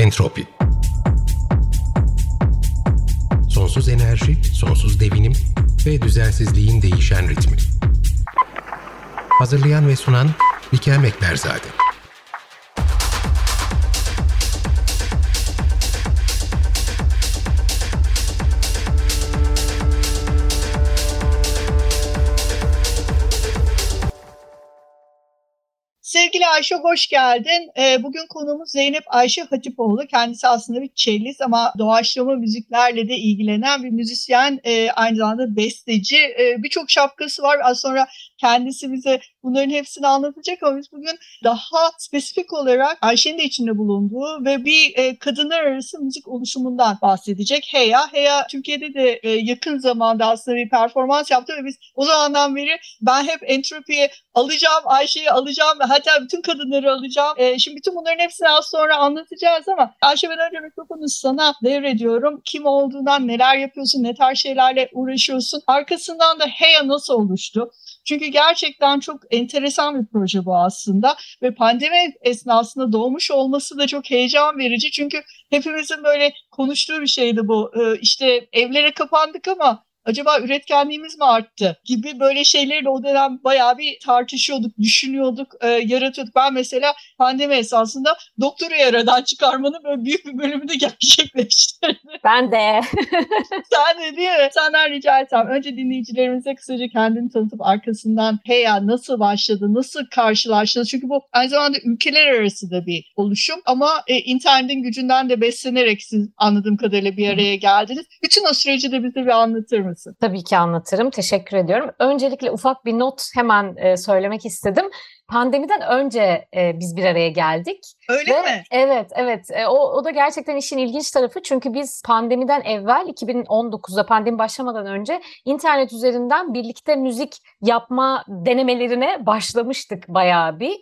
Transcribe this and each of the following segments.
Entropi Sonsuz enerji, sonsuz devinim ve düzensizliğin değişen ritmi. Hazırlayan ve sunan Bikem Ekberzade. Sevgili Ayşe hoş geldin. Ee, bugün konumuz Zeynep Ayşe Hatipoğlu. Kendisi aslında bir cellist ama doğaçlama müziklerle de ilgilenen bir müzisyen. Ee, aynı zamanda besteci. Ee, Birçok şapkası var. Az sonra kendisi bize bunların hepsini anlatacak ama biz bugün daha spesifik olarak Ayşe'nin de içinde bulunduğu ve bir e, kadınlar arası müzik oluşumundan bahsedecek. Heya, Heya Türkiye'de de e, yakın zamanda aslında bir performans yaptı ve biz o zamandan beri ben hep entropiye alacağım, Ayşe'yi alacağım ve hatta bütün kadınları alacağım. E, şimdi bütün bunların hepsini az sonra anlatacağız ama Ayşe ben önce mikrofonu sana devrediyorum. Kim olduğundan, neler yapıyorsun, ne tarz şeylerle uğraşıyorsun. Arkasından da Heya nasıl oluştu? Çünkü gerçekten çok enteresan bir proje bu aslında ve pandemi esnasında doğmuş olması da çok heyecan verici. Çünkü hepimizin böyle konuştuğu bir şeydi bu. Ee, işte evlere kapandık ama acaba üretkenliğimiz mi arttı gibi böyle şeyleri o dönem bayağı bir tartışıyorduk, düşünüyorduk, e, yaratıyorduk. Ben mesela pandemi esasında doktoru yaradan çıkarmanın böyle büyük bir bölümünü gerçekleştirdim. Ben de. Sen de değil mi? Senden rica etsem önce dinleyicilerimize kısaca kendini tanıtıp arkasından Heya nasıl başladı, nasıl karşılaştınız? Çünkü bu aynı zamanda ülkeler arası da bir oluşum ama e, internetin gücünden de beslenerek siz anladığım kadarıyla bir araya geldiniz. Bütün o süreci de bize bir anlatır mısın? Mısın? Tabii ki anlatırım. Teşekkür ediyorum. Öncelikle ufak bir not hemen e, söylemek istedim. Pandemiden önce e, biz bir araya geldik. Öyle Ve, mi? Evet, evet. E, o, o da gerçekten işin ilginç tarafı. Çünkü biz pandemiden evvel 2019'da pandemi başlamadan önce internet üzerinden birlikte müzik yapma denemelerine başlamıştık bayağı bir.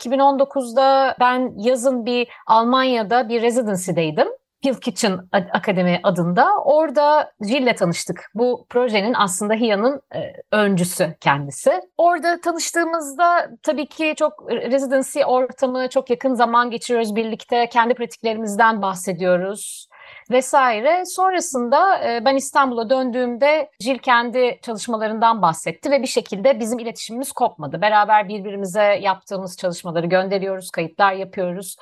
2019'da ben yazın bir Almanya'da bir residency'deydim. Hill Kitchen Akademi adında. Orada Jill'le tanıştık. Bu projenin aslında Hia'nın e, öncüsü kendisi. Orada tanıştığımızda tabii ki çok residency ortamı, çok yakın zaman geçiriyoruz birlikte. Kendi pratiklerimizden bahsediyoruz vesaire. Sonrasında e, ben İstanbul'a döndüğümde Jill kendi çalışmalarından bahsetti ve bir şekilde bizim iletişimimiz kopmadı. Beraber birbirimize yaptığımız çalışmaları gönderiyoruz, kayıtlar yapıyoruz.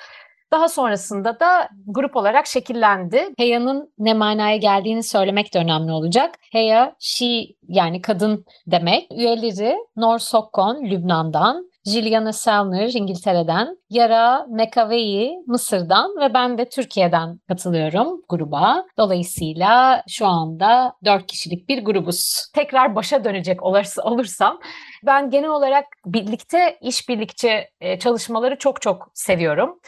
Daha sonrasında da grup olarak şekillendi. Heya'nın ne manaya geldiğini söylemek de önemli olacak. Heya, she yani kadın demek. Üyeleri Nor Sokkon Lübnan'dan, Juliana Selner İngiltere'den, Yara Mekavei Mısır'dan ve ben de Türkiye'den katılıyorum gruba. Dolayısıyla şu anda dört kişilik bir grubuz. Tekrar başa dönecek olursa, olursam ben genel olarak birlikte işbirlikçi e, çalışmaları çok çok seviyorum.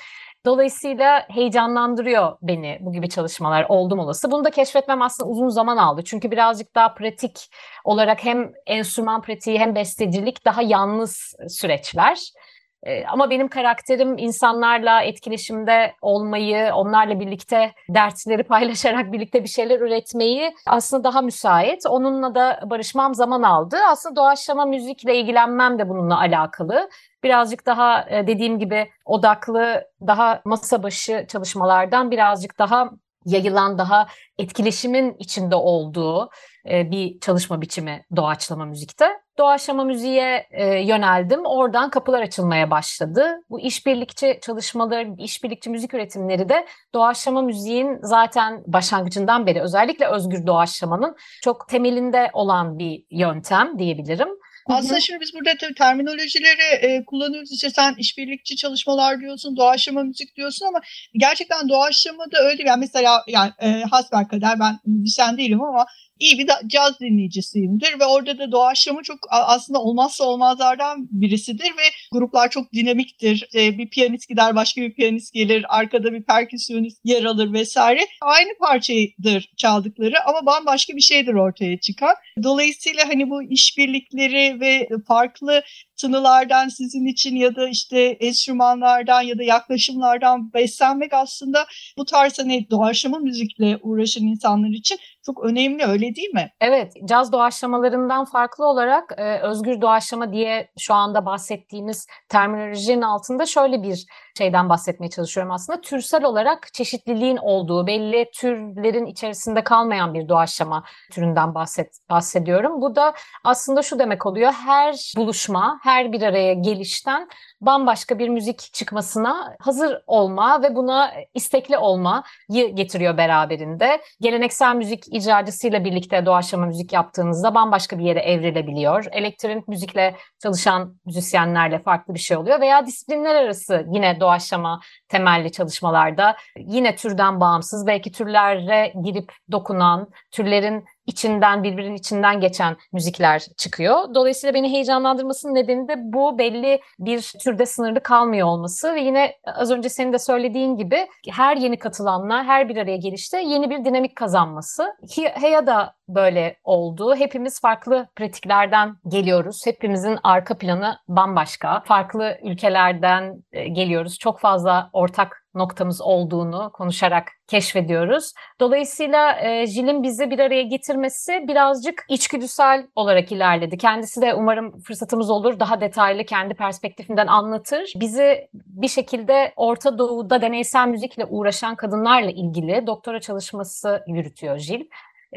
Dolayısıyla heyecanlandırıyor beni bu gibi çalışmalar oldum olası. Bunu da keşfetmem aslında uzun zaman aldı. Çünkü birazcık daha pratik olarak hem enstrüman pratiği hem bestecilik daha yalnız süreçler. Ee, ama benim karakterim insanlarla etkileşimde olmayı, onlarla birlikte dertleri paylaşarak birlikte bir şeyler üretmeyi aslında daha müsait. Onunla da barışmam zaman aldı. Aslında doğaçlama müzikle ilgilenmem de bununla alakalı birazcık daha e, dediğim gibi odaklı, daha masa başı çalışmalardan birazcık daha yayılan, daha etkileşimin içinde olduğu e, bir çalışma biçimi doğaçlama müzikte. Doğaçlama müziğe e, yöneldim. Oradan kapılar açılmaya başladı. Bu işbirlikçi çalışmaları, işbirlikçi müzik üretimleri de doğaçlama müziğin zaten başlangıcından beri özellikle özgür doğaçlamanın çok temelinde olan bir yöntem diyebilirim. Aslında şimdi biz burada tabii terminolojileri e, kullanıyoruz. İşte sen işbirlikçi çalışmalar diyorsun, doğaçlama müzik diyorsun ama gerçekten doğaçlama da öyle. Yani mesela yani e, hasbelkader ben müzisyen değilim ama iyi bir caz dinleyicisiyimdir ve orada da doğaçlama çok aslında olmazsa olmazlardan birisidir ve gruplar çok dinamiktir. E, bir piyanist gider başka bir piyanist gelir arkada bir perküsyonist yer alır vesaire. Aynı parçaydır çaldıkları ama bambaşka bir şeydir ortaya çıkan. Dolayısıyla hani bu işbirlikleri ve farklı tınılardan sizin için ya da işte enstrümanlardan ya da yaklaşımlardan beslenmek aslında bu tarz hani doğaçlama müzikle uğraşan insanlar için çok önemli öyle değil mi? Evet, caz doğaçlamalarından farklı olarak e, özgür doğaçlama diye şu anda bahsettiğimiz terminolojinin altında şöyle bir şeyden bahsetmeye çalışıyorum aslında. Türsel olarak çeşitliliğin olduğu, belli türlerin içerisinde kalmayan bir doğaçlama türünden bahset, bahsediyorum. Bu da aslında şu demek oluyor. Her buluşma, her bir araya gelişten bambaşka bir müzik çıkmasına hazır olma ve buna istekli olmayı getiriyor beraberinde. Geleneksel müzik icracısıyla birlikte doğaçlama müzik yaptığınızda bambaşka bir yere evrilebiliyor. Elektronik müzikle çalışan müzisyenlerle farklı bir şey oluyor veya disiplinler arası yine doğaçlama temelli çalışmalarda yine türden bağımsız belki türlere girip dokunan, türlerin içinden birbirinin içinden geçen müzikler çıkıyor. Dolayısıyla beni heyecanlandırmasının nedeni de bu belli bir türde sınırlı kalmıyor olması ve yine az önce senin de söylediğin gibi her yeni katılanla her bir araya gelişte yeni bir dinamik kazanması. Heya da böyle oldu. Hepimiz farklı pratiklerden geliyoruz. Hepimizin arka planı bambaşka. Farklı ülkelerden e, geliyoruz. Çok fazla ortak noktamız olduğunu konuşarak keşfediyoruz. Dolayısıyla e, Jill'in bizi bir araya getirmesi birazcık içgüdüsel olarak ilerledi. Kendisi de umarım fırsatımız olur daha detaylı kendi perspektifinden anlatır. Bizi bir şekilde Orta Doğu'da deneysel müzikle uğraşan kadınlarla ilgili doktora çalışması yürütüyor Jill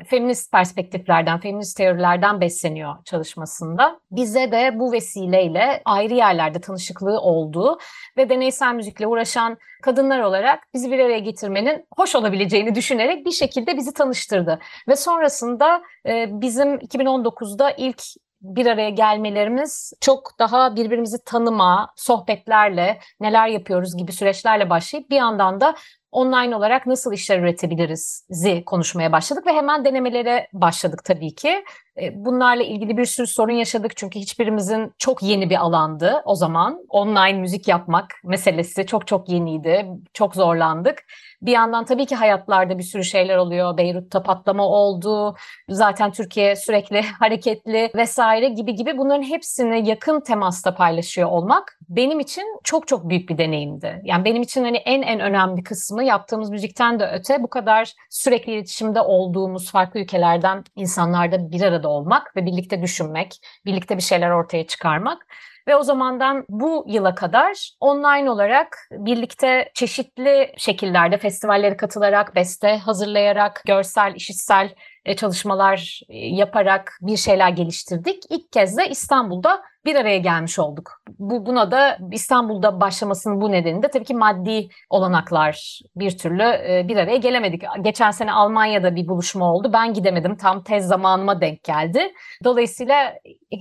feminist perspektiflerden, feminist teorilerden besleniyor çalışmasında. Bize de bu vesileyle ayrı yerlerde tanışıklığı oldu ve deneysel müzikle uğraşan kadınlar olarak bizi bir araya getirmenin hoş olabileceğini düşünerek bir şekilde bizi tanıştırdı. Ve sonrasında e, bizim 2019'da ilk bir araya gelmelerimiz çok daha birbirimizi tanıma, sohbetlerle, neler yapıyoruz gibi süreçlerle başlayıp bir yandan da online olarak nasıl işler üretebiliriz konuşmaya başladık ve hemen denemelere başladık tabii ki. E, bunlarla ilgili bir sürü sorun yaşadık çünkü hiçbirimizin çok yeni bir alandı o zaman. Online müzik yapmak meselesi çok çok yeniydi, çok zorlandık. Bir yandan tabii ki hayatlarda bir sürü şeyler oluyor. Beyrut'ta patlama oldu, zaten Türkiye sürekli hareketli vesaire gibi gibi bunların hepsini yakın temasta paylaşıyor olmak benim için çok çok büyük bir deneyimdi. Yani benim için hani en en önemli kısmı yaptığımız müzikten de öte bu kadar sürekli iletişimde olduğumuz farklı ülkelerden insanlarda bir arada olmak ve birlikte düşünmek, birlikte bir şeyler ortaya çıkarmak. Ve o zamandan bu yıla kadar online olarak birlikte çeşitli şekillerde festivallere katılarak, beste hazırlayarak, görsel, işitsel çalışmalar e, yaparak bir şeyler geliştirdik. İlk kez de İstanbul'da bir araya gelmiş olduk. Bu, buna da İstanbul'da başlamasının bu nedeni de tabii ki maddi olanaklar bir türlü e, bir araya gelemedik. Geçen sene Almanya'da bir buluşma oldu. Ben gidemedim. Tam tez zamanıma denk geldi. Dolayısıyla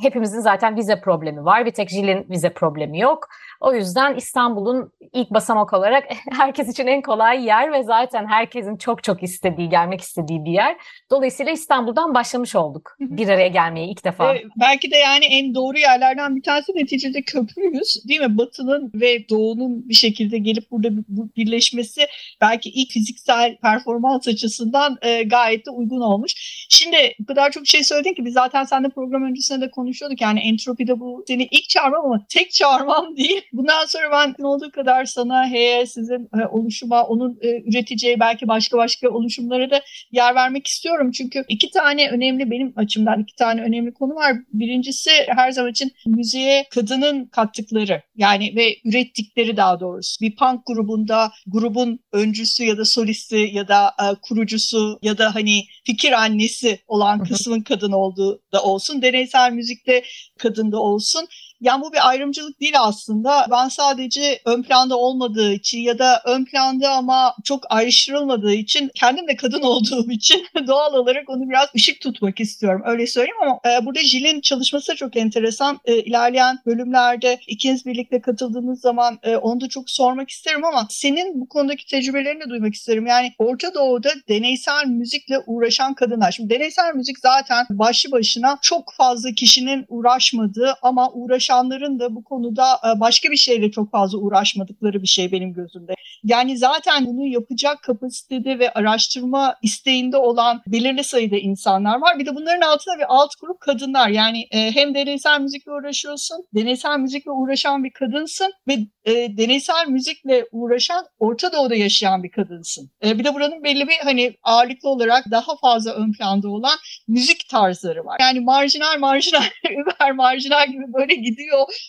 hepimizin zaten vize problemi var. Bir tek Jill'in vize problemi yok. O yüzden İstanbul'un ilk basamak olarak herkes için en kolay yer ve zaten herkesin çok çok istediği, gelmek istediği bir yer. Dolayısıyla İstanbul'dan başlamış olduk bir araya gelmeye ilk defa. Ee, belki de yani en doğru yerlerden bir tanesi neticede köprüyüz değil mi? Batı'nın ve Doğu'nun bir şekilde gelip burada birleşmesi belki ilk fiziksel performans açısından e, gayet de uygun olmuş. Şimdi bu kadar çok şey söyledin ki biz zaten seninle program öncesinde de konuşuyorduk. Yani entropide bu seni ilk çağırmam ama tek çağırmam değil. Bundan sonra ben olduğu kadar sana heye sizin e, oluşuma onun e, üreteceği belki başka başka oluşumlara da yer vermek istiyorum. Çünkü iki tane önemli benim açımdan iki tane önemli konu var. Birincisi her zaman için müziğe kadının kattıkları yani ve ürettikleri daha doğrusu. Bir punk grubunda grubun öncüsü ya da solisti ya da e, kurucusu ya da hani fikir annesi olan kısmın kadın olduğu da olsun. Deneysel müzikte kadın da olsun. Yani bu bir ayrımcılık değil aslında. Ben sadece ön planda olmadığı için ya da ön planda ama çok ayrıştırılmadığı için kendim de kadın olduğum için doğal olarak onu biraz ışık tutmak istiyorum. Öyle söyleyeyim ama e, burada Jill'in çalışması da çok enteresan. E, ilerleyen bölümlerde ikiniz birlikte katıldığınız zaman e, onu da çok sormak isterim ama senin bu konudaki tecrübelerini duymak isterim. Yani Orta Doğu'da deneysel müzikle uğraşan kadınlar. Şimdi deneysel müzik zaten başlı başına çok fazla kişinin uğraşmadığı ama uğraşan uğraşanların da bu konuda e, başka bir şeyle çok fazla uğraşmadıkları bir şey benim gözümde. Yani zaten bunu yapacak kapasitede ve araştırma isteğinde olan belirli sayıda insanlar var. Bir de bunların altında bir alt grup kadınlar. Yani e, hem deneysel müzikle uğraşıyorsun, deneysel müzikle uğraşan bir kadınsın ve e, deneysel müzikle uğraşan Orta Doğu'da yaşayan bir kadınsın. Bir de buranın belli bir hani ağırlıklı olarak daha fazla ön planda olan müzik tarzları var. Yani marjinal marjinal, über marjinal gibi böyle gidiyor.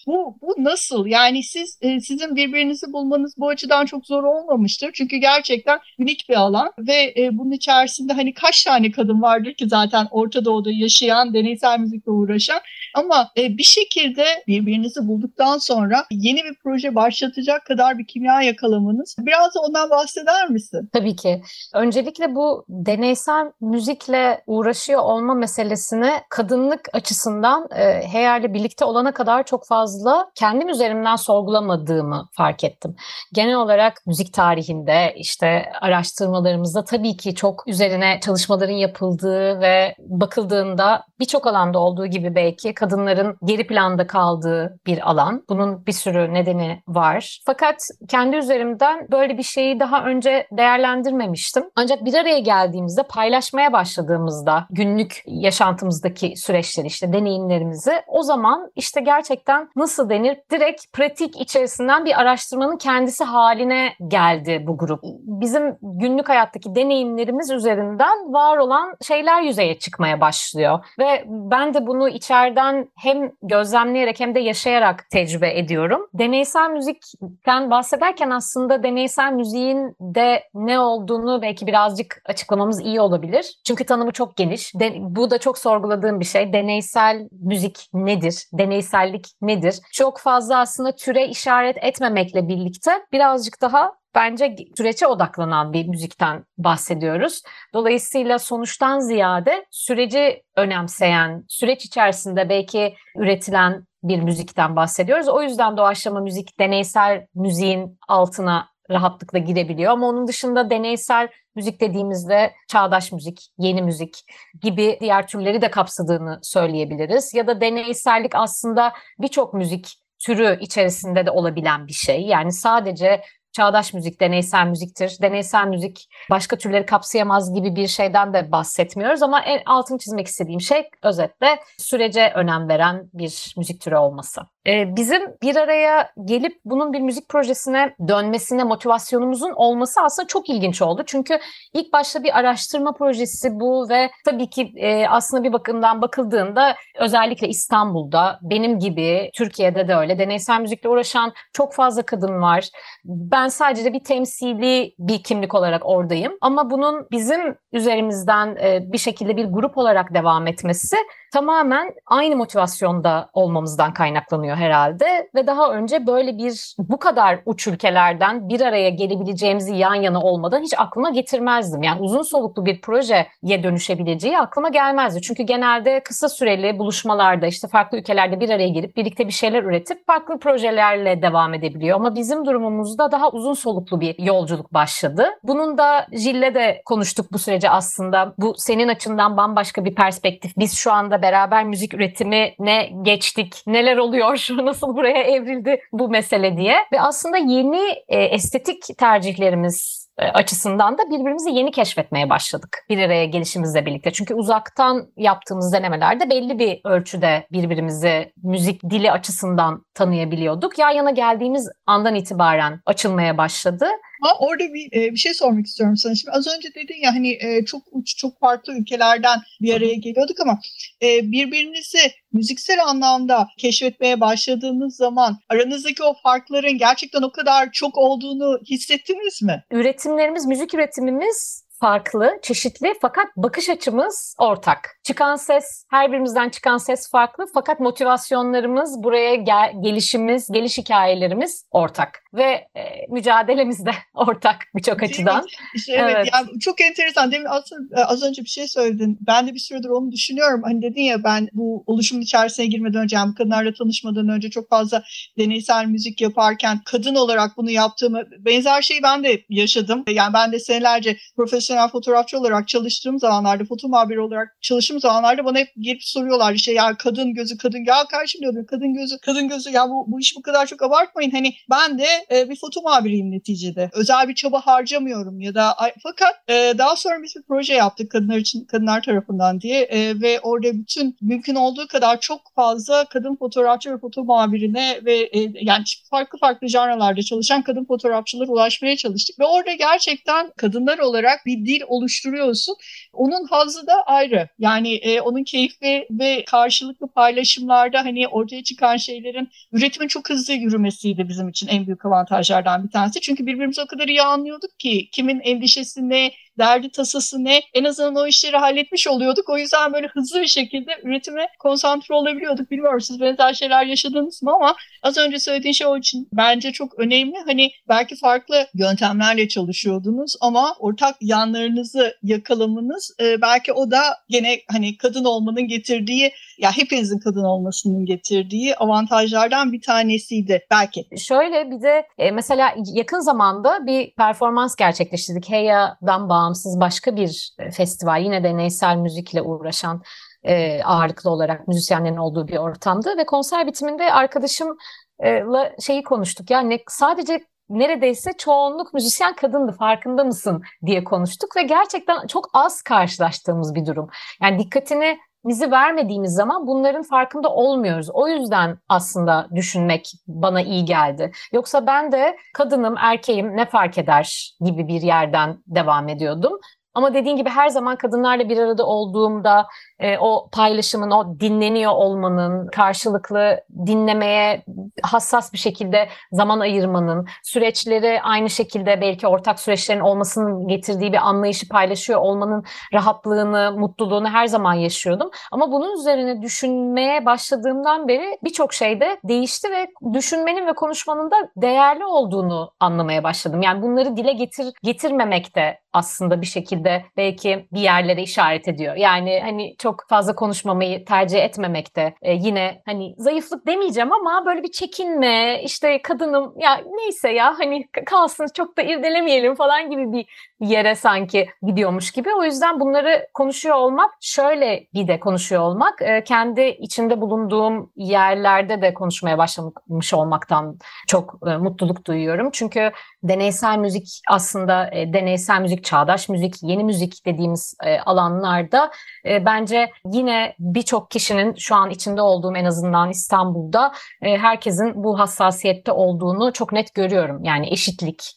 Bu, bu nasıl? Yani siz e, sizin birbirinizi bulmanız bu açıdan çok zor olmamıştır. Çünkü gerçekten unik bir alan ve e, bunun içerisinde hani kaç tane kadın vardır ki zaten Orta Doğu'da yaşayan, deneysel müzikle uğraşan ama e, bir şekilde birbirinizi bulduktan sonra yeni bir proje başlatacak kadar bir kimya yakalamanız. Biraz da ondan bahseder misin? Tabii ki. Öncelikle bu deneysel müzikle uğraşıyor olma meselesini kadınlık açısından e, Heyer'le birlikte olana kadar çok fazla kendim üzerimden sorgulamadığımı fark ettim. Genel olarak müzik tarihinde işte araştırmalarımızda tabii ki çok üzerine çalışmaların yapıldığı ve bakıldığında birçok alanda olduğu gibi belki kadınların geri planda kaldığı bir alan. Bunun bir sürü nedeni var. Fakat kendi üzerimden böyle bir şeyi daha önce değerlendirmemiştim. Ancak bir araya geldiğimizde paylaşmaya başladığımızda günlük yaşantımızdaki süreçleri işte deneyimlerimizi o zaman işte gerçekten nasıl denir direkt pratik içerisinden bir araştırmanın kendisi haline geldi bu grup. Bizim günlük hayattaki deneyimlerimiz üzerinden var olan şeyler yüzeye çıkmaya başlıyor ve ben de bunu içeriden hem gözlemleyerek hem de yaşayarak tecrübe ediyorum. Deneysel müzikten bahsederken aslında deneysel müziğin de ne olduğunu belki birazcık açıklamamız iyi olabilir. Çünkü tanımı çok geniş. De, bu da çok sorguladığım bir şey. Deneysel müzik nedir? Deneysellik nedir? Çok fazla aslında türe işaret etmemekle birlikte birazcık daha bence sürece odaklanan bir müzikten bahsediyoruz. Dolayısıyla sonuçtan ziyade süreci önemseyen, süreç içerisinde belki üretilen bir müzikten bahsediyoruz. O yüzden doğaçlama müzik deneysel müziğin altına rahatlıkla girebiliyor. Ama onun dışında deneysel müzik dediğimizde çağdaş müzik, yeni müzik gibi diğer türleri de kapsadığını söyleyebiliriz. Ya da deneysellik aslında birçok müzik türü içerisinde de olabilen bir şey. Yani sadece çağdaş müzik deneysel müziktir. Deneysel müzik başka türleri kapsayamaz gibi bir şeyden de bahsetmiyoruz ama en altını çizmek istediğim şey özetle sürece önem veren bir müzik türü olması. Ee, bizim bir araya gelip bunun bir müzik projesine dönmesine motivasyonumuzun olması aslında çok ilginç oldu. Çünkü ilk başta bir araştırma projesi bu ve tabii ki e, aslında bir bakımdan bakıldığında özellikle İstanbul'da benim gibi Türkiye'de de öyle deneysel müzikle uğraşan çok fazla kadın var. Ben sadece bir temsili bir kimlik olarak oradayım ama bunun bizim üzerimizden e, bir şekilde bir grup olarak devam etmesi tamamen aynı motivasyonda olmamızdan kaynaklanıyor herhalde ve daha önce böyle bir bu kadar uç ülkelerden bir araya gelebileceğimizi yan yana olmadan hiç aklıma getirmezdim. Yani uzun soluklu bir projeye dönüşebileceği aklıma gelmezdi. Çünkü genelde kısa süreli buluşmalarda işte farklı ülkelerde bir araya gelip birlikte bir şeyler üretip farklı projelerle devam edebiliyor. Ama bizim durumumuzda daha uzun soluklu bir yolculuk başladı. Bunun da Jill'le de konuştuk bu sürece aslında. Bu senin açından bambaşka bir perspektif. Biz şu anda beraber müzik üretimine geçtik. Neler oluyor? Nasıl buraya evrildi bu mesele diye. Ve aslında yeni e, estetik tercihlerimiz e, açısından da birbirimizi yeni keşfetmeye başladık bir araya gelişimizle birlikte. Çünkü uzaktan yaptığımız denemelerde belli bir ölçüde birbirimizi müzik dili açısından tanıyabiliyorduk. Yan yana geldiğimiz andan itibaren açılmaya başladı. Ama orada bir, e, bir şey sormak istiyorum sana. Şimdi az önce dedin ya hani e, çok uç, çok farklı ülkelerden bir araya geliyorduk ama e, birbirinizi müziksel anlamda keşfetmeye başladığınız zaman aranızdaki o farkların gerçekten o kadar çok olduğunu hissettiniz mi? Üretimlerimiz, müzik üretimimiz farklı, çeşitli fakat bakış açımız ortak. Çıkan ses, her birimizden çıkan ses farklı fakat motivasyonlarımız, buraya gel gelişimiz, geliş hikayelerimiz ortak ve e, mücadelemiz de ortak birçok açıdan. İşte evet, evet. Yani çok enteresan. Demin aslında az önce bir şey söyledin. Ben de bir süredir onu düşünüyorum. Hani dedin ya ben bu oluşumun içerisine girmeden önce, yani kadınlarla tanışmadan önce çok fazla deneysel müzik yaparken kadın olarak bunu yaptığımı benzer şeyi ben de yaşadım. Yani ben de senelerce profesyonel profesyonel fotoğrafçı olarak çalıştığım zamanlarda, foto muhabiri olarak çalıştığım zamanlarda bana hep gelip soruyorlar işte ya kadın gözü kadın ya karşım diyordum kadın gözü kadın gözü ya bu, bu iş bu kadar çok abartmayın. Hani ben de e, bir foto muhabiriyim neticede. Özel bir çaba harcamıyorum ya da fakat e, daha sonra biz bir proje yaptık kadınlar için kadınlar tarafından diye e, ve orada bütün mümkün olduğu kadar çok fazla kadın fotoğrafçı ve foto muhabirine ve e, yani farklı farklı janralarda çalışan kadın fotoğrafçılara ulaşmaya çalıştık ve orada gerçekten kadınlar olarak bir dil oluşturuyorsun. Onun hazzı da ayrı. Yani e, onun keyfi ve karşılıklı paylaşımlarda hani ortaya çıkan şeylerin üretimin çok hızlı yürümesiydi bizim için en büyük avantajlardan bir tanesi. Çünkü birbirimizi o kadar iyi anlıyorduk ki kimin endişesi ne, derdi tasası ne en azından o işleri halletmiş oluyorduk. O yüzden böyle hızlı bir şekilde üretime konsantre olabiliyorduk. Bilmiyorum siz benzer şeyler yaşadınız mı ama az önce söylediğin şey o için bence çok önemli. Hani belki farklı yöntemlerle çalışıyordunuz ama ortak yanlarınızı yakalamanız e, belki o da gene hani kadın olmanın getirdiği ya hepinizin kadın olmasının getirdiği avantajlardan bir tanesiydi belki. Şöyle bir de e, mesela yakın zamanda bir performans gerçekleştirdik. Heya'dan bağımsız bağımsız başka bir e, festival yine deneysel müzikle uğraşan e, ağırlıklı olarak müzisyenlerin olduğu bir ortamdı ve konser bitiminde arkadaşımla şeyi konuştuk. Yani sadece neredeyse çoğunluk müzisyen kadındı farkında mısın diye konuştuk ve gerçekten çok az karşılaştığımız bir durum. Yani dikkatini bizi vermediğimiz zaman bunların farkında olmuyoruz. O yüzden aslında düşünmek bana iyi geldi. Yoksa ben de kadınım, erkeğim ne fark eder gibi bir yerden devam ediyordum. Ama dediğin gibi her zaman kadınlarla bir arada olduğumda e, o paylaşımın, o dinleniyor olmanın, karşılıklı dinlemeye hassas bir şekilde zaman ayırmanın, süreçleri aynı şekilde belki ortak süreçlerin olmasının getirdiği bir anlayışı paylaşıyor olmanın rahatlığını, mutluluğunu her zaman yaşıyordum. Ama bunun üzerine düşünmeye başladığımdan beri birçok şeyde değişti ve düşünmenin ve konuşmanın da değerli olduğunu anlamaya başladım. Yani bunları dile getir getirmemek de aslında bir şekilde belki bir yerlere işaret ediyor. Yani hani çok fazla konuşmamayı tercih etmemek de e, yine hani zayıflık demeyeceğim ama böyle bir çekinme işte kadınım ya neyse ya hani kalsın çok da irdelemeyelim falan gibi bir yere sanki gidiyormuş gibi. O yüzden bunları konuşuyor olmak şöyle bir de konuşuyor olmak e, kendi içinde bulunduğum yerlerde de konuşmaya başlamış olmaktan çok e, mutluluk duyuyorum. Çünkü deneysel müzik aslında e, deneysel müzik, çağdaş müzik, yeni müzik dediğimiz alanlarda bence yine birçok kişinin şu an içinde olduğum en azından İstanbul'da herkesin bu hassasiyette olduğunu çok net görüyorum. Yani eşitlik,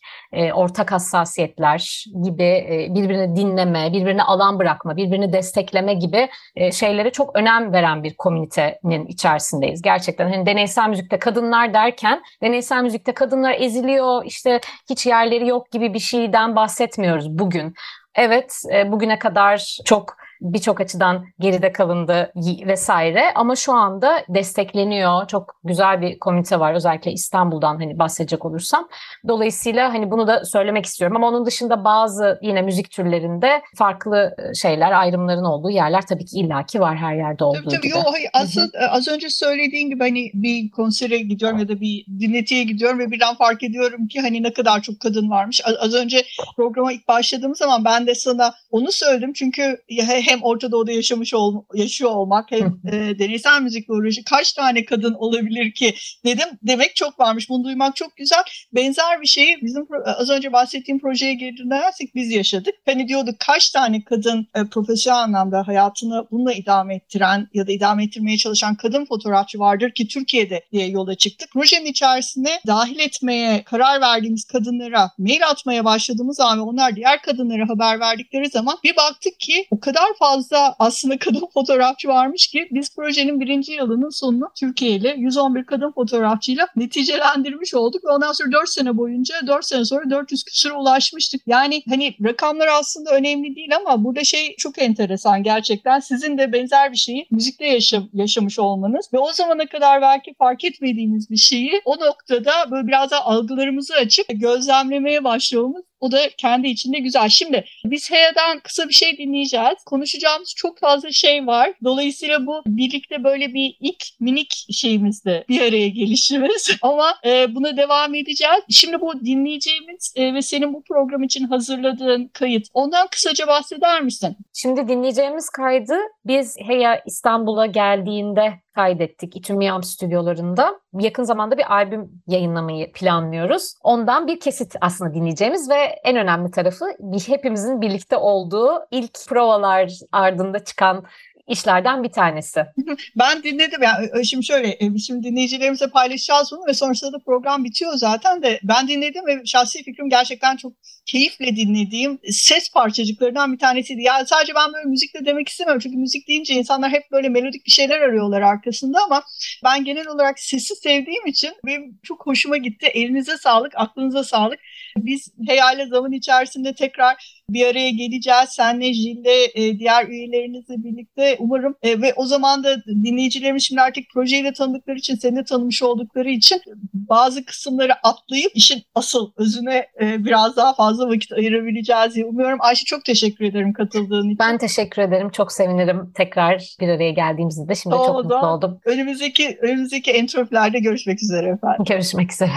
ortak hassasiyetler gibi e, birbirini dinleme, birbirine alan bırakma, birbirini destekleme gibi e, şeylere çok önem veren bir komünitenin içerisindeyiz. Gerçekten hani deneysel müzikte kadınlar derken deneysel müzikte kadınlar eziliyor, işte hiç yerleri yok gibi bir şeyden bahsetmiyoruz bugün. Evet, e, bugüne kadar çok birçok açıdan geride kalındı vesaire ama şu anda destekleniyor. Çok güzel bir komite var özellikle İstanbul'dan hani bahsedecek olursam. Dolayısıyla hani bunu da söylemek istiyorum ama onun dışında bazı yine müzik türlerinde farklı e, şeyler, ayrımların olduğu yerler tabii ki illaki var her yerde olduğu tabii, tabii, gibi. Yok, hayır, asıl, e, az önce söylediğin gibi hani bir konsere gidiyorum ya da bir dinletiye gidiyorum ve birden fark ediyorum ki hani ne kadar çok kadın varmış. Az, önce programa ilk başladığımız zaman ben de sana onu söyledim çünkü hem Orta Doğu'da yaşamış ol, yaşıyor olmak hem e, deneysel müzikle uğraşı kaç tane kadın olabilir ki dedim. Demek çok varmış. Bunu duymak çok güzel. Benzer bir şeyi bizim az önce bahsettiğim projeye geri dönersek biz yaşadık. Hani diyorduk kaç tane kadın e, profesyonel anlamda hayatını bununla idame ettiren ya da idame ettirmeye çalışan kadın fotoğrafçı vardır ki Türkiye'de diye yola çıktık. Projenin içerisine dahil etmeye karar verdiğimiz kadınlara mail atmaya başladığımız zaman ve onlar diğer kadınlara haber verdikleri zaman bir baktık ki o kadar fazla aslında kadın fotoğrafçı varmış ki biz projenin birinci yılının sonunu Türkiye ile 111 kadın fotoğrafçıyla neticelendirmiş olduk. Ve ondan sonra 4 sene boyunca 4 sene sonra 400 küsura ulaşmıştık. Yani hani rakamlar aslında önemli değil ama burada şey çok enteresan gerçekten. Sizin de benzer bir şeyi müzikte yaşam, yaşamış olmanız ve o zamana kadar belki fark etmediğimiz bir şeyi o noktada böyle biraz daha algılarımızı açıp gözlemlemeye başlamamız O da kendi içinde güzel. Şimdi biz Heya'dan kısa bir şey dinleyeceğiz. Konuşacağımız çok fazla şey var. Dolayısıyla bu birlikte böyle bir ilk minik şeyimizde bir araya gelişimiz. Ama e, buna devam edeceğiz. Şimdi bu dinleyeceğimiz e, ve senin bu program için hazırladığın kayıt. Ondan kısaca bahseder misin? Şimdi dinleyeceğimiz kaydı biz Heya İstanbul'a geldiğinde kaydettik İTÜMİAM stüdyolarında. Yakın zamanda bir albüm yayınlamayı planlıyoruz. Ondan bir kesit aslında dinleyeceğimiz ve en önemli tarafı hepimizin birlikte olduğu ilk provalar ardında çıkan işlerden bir tanesi. Ben dinledim. Yani şimdi şöyle, şimdi dinleyicilerimize paylaşacağız bunu ve sonrasında da program bitiyor zaten de ben dinledim ve şahsi fikrim gerçekten çok keyifle dinlediğim ses parçacıklarından bir tanesiydi. Yani sadece ben böyle müzikle demek istemiyorum. Çünkü müzik deyince insanlar hep böyle melodik bir şeyler arıyorlar arkasında ama ben genel olarak sesi sevdiğim için benim çok hoşuma gitti. Elinize sağlık, aklınıza sağlık. Biz Heyale zaman içerisinde tekrar bir araya geleceğiz. Senle, Jil'le, e, diğer üyelerinizle birlikte umarım. E, ve o zaman da dinleyicilerimiz şimdi artık projeyi de tanıdıkları için, seni de tanımış oldukları için bazı kısımları atlayıp işin asıl özüne e, biraz daha fazla vakit ayırabileceğiz diye umuyorum. Ayşe çok teşekkür ederim katıldığın için. Ben teşekkür ederim. Çok sevinirim tekrar bir araya geldiğimizde. Şimdi Oldu. çok mutlu oldum. Önümüzdeki, önümüzdeki entropilerde görüşmek üzere efendim. Görüşmek üzere.